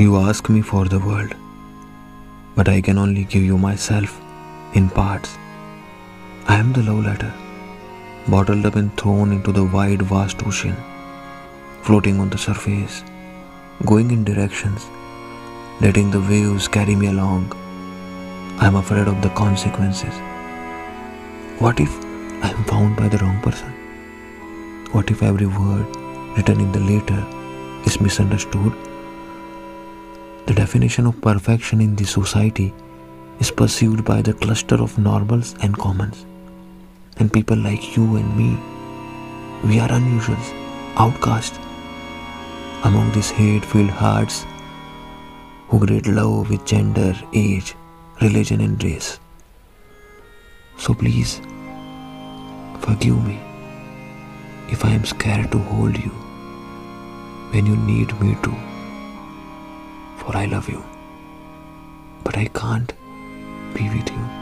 You ask me for the world, but I can only give you myself in parts. I am the love letter, bottled up and thrown into the wide, vast ocean, floating on the surface, going in directions, letting the waves carry me along. I am afraid of the consequences. What if I am found by the wrong person? What if every word written in the letter is misunderstood? The definition of perfection in this society is perceived by the cluster of normals and commons. And people like you and me, we are unusuals, outcasts among these hate filled hearts who grade love with gender, age, religion, and race. So please, forgive me if I am scared to hold you when you need me to for I love you. But I can't be with you.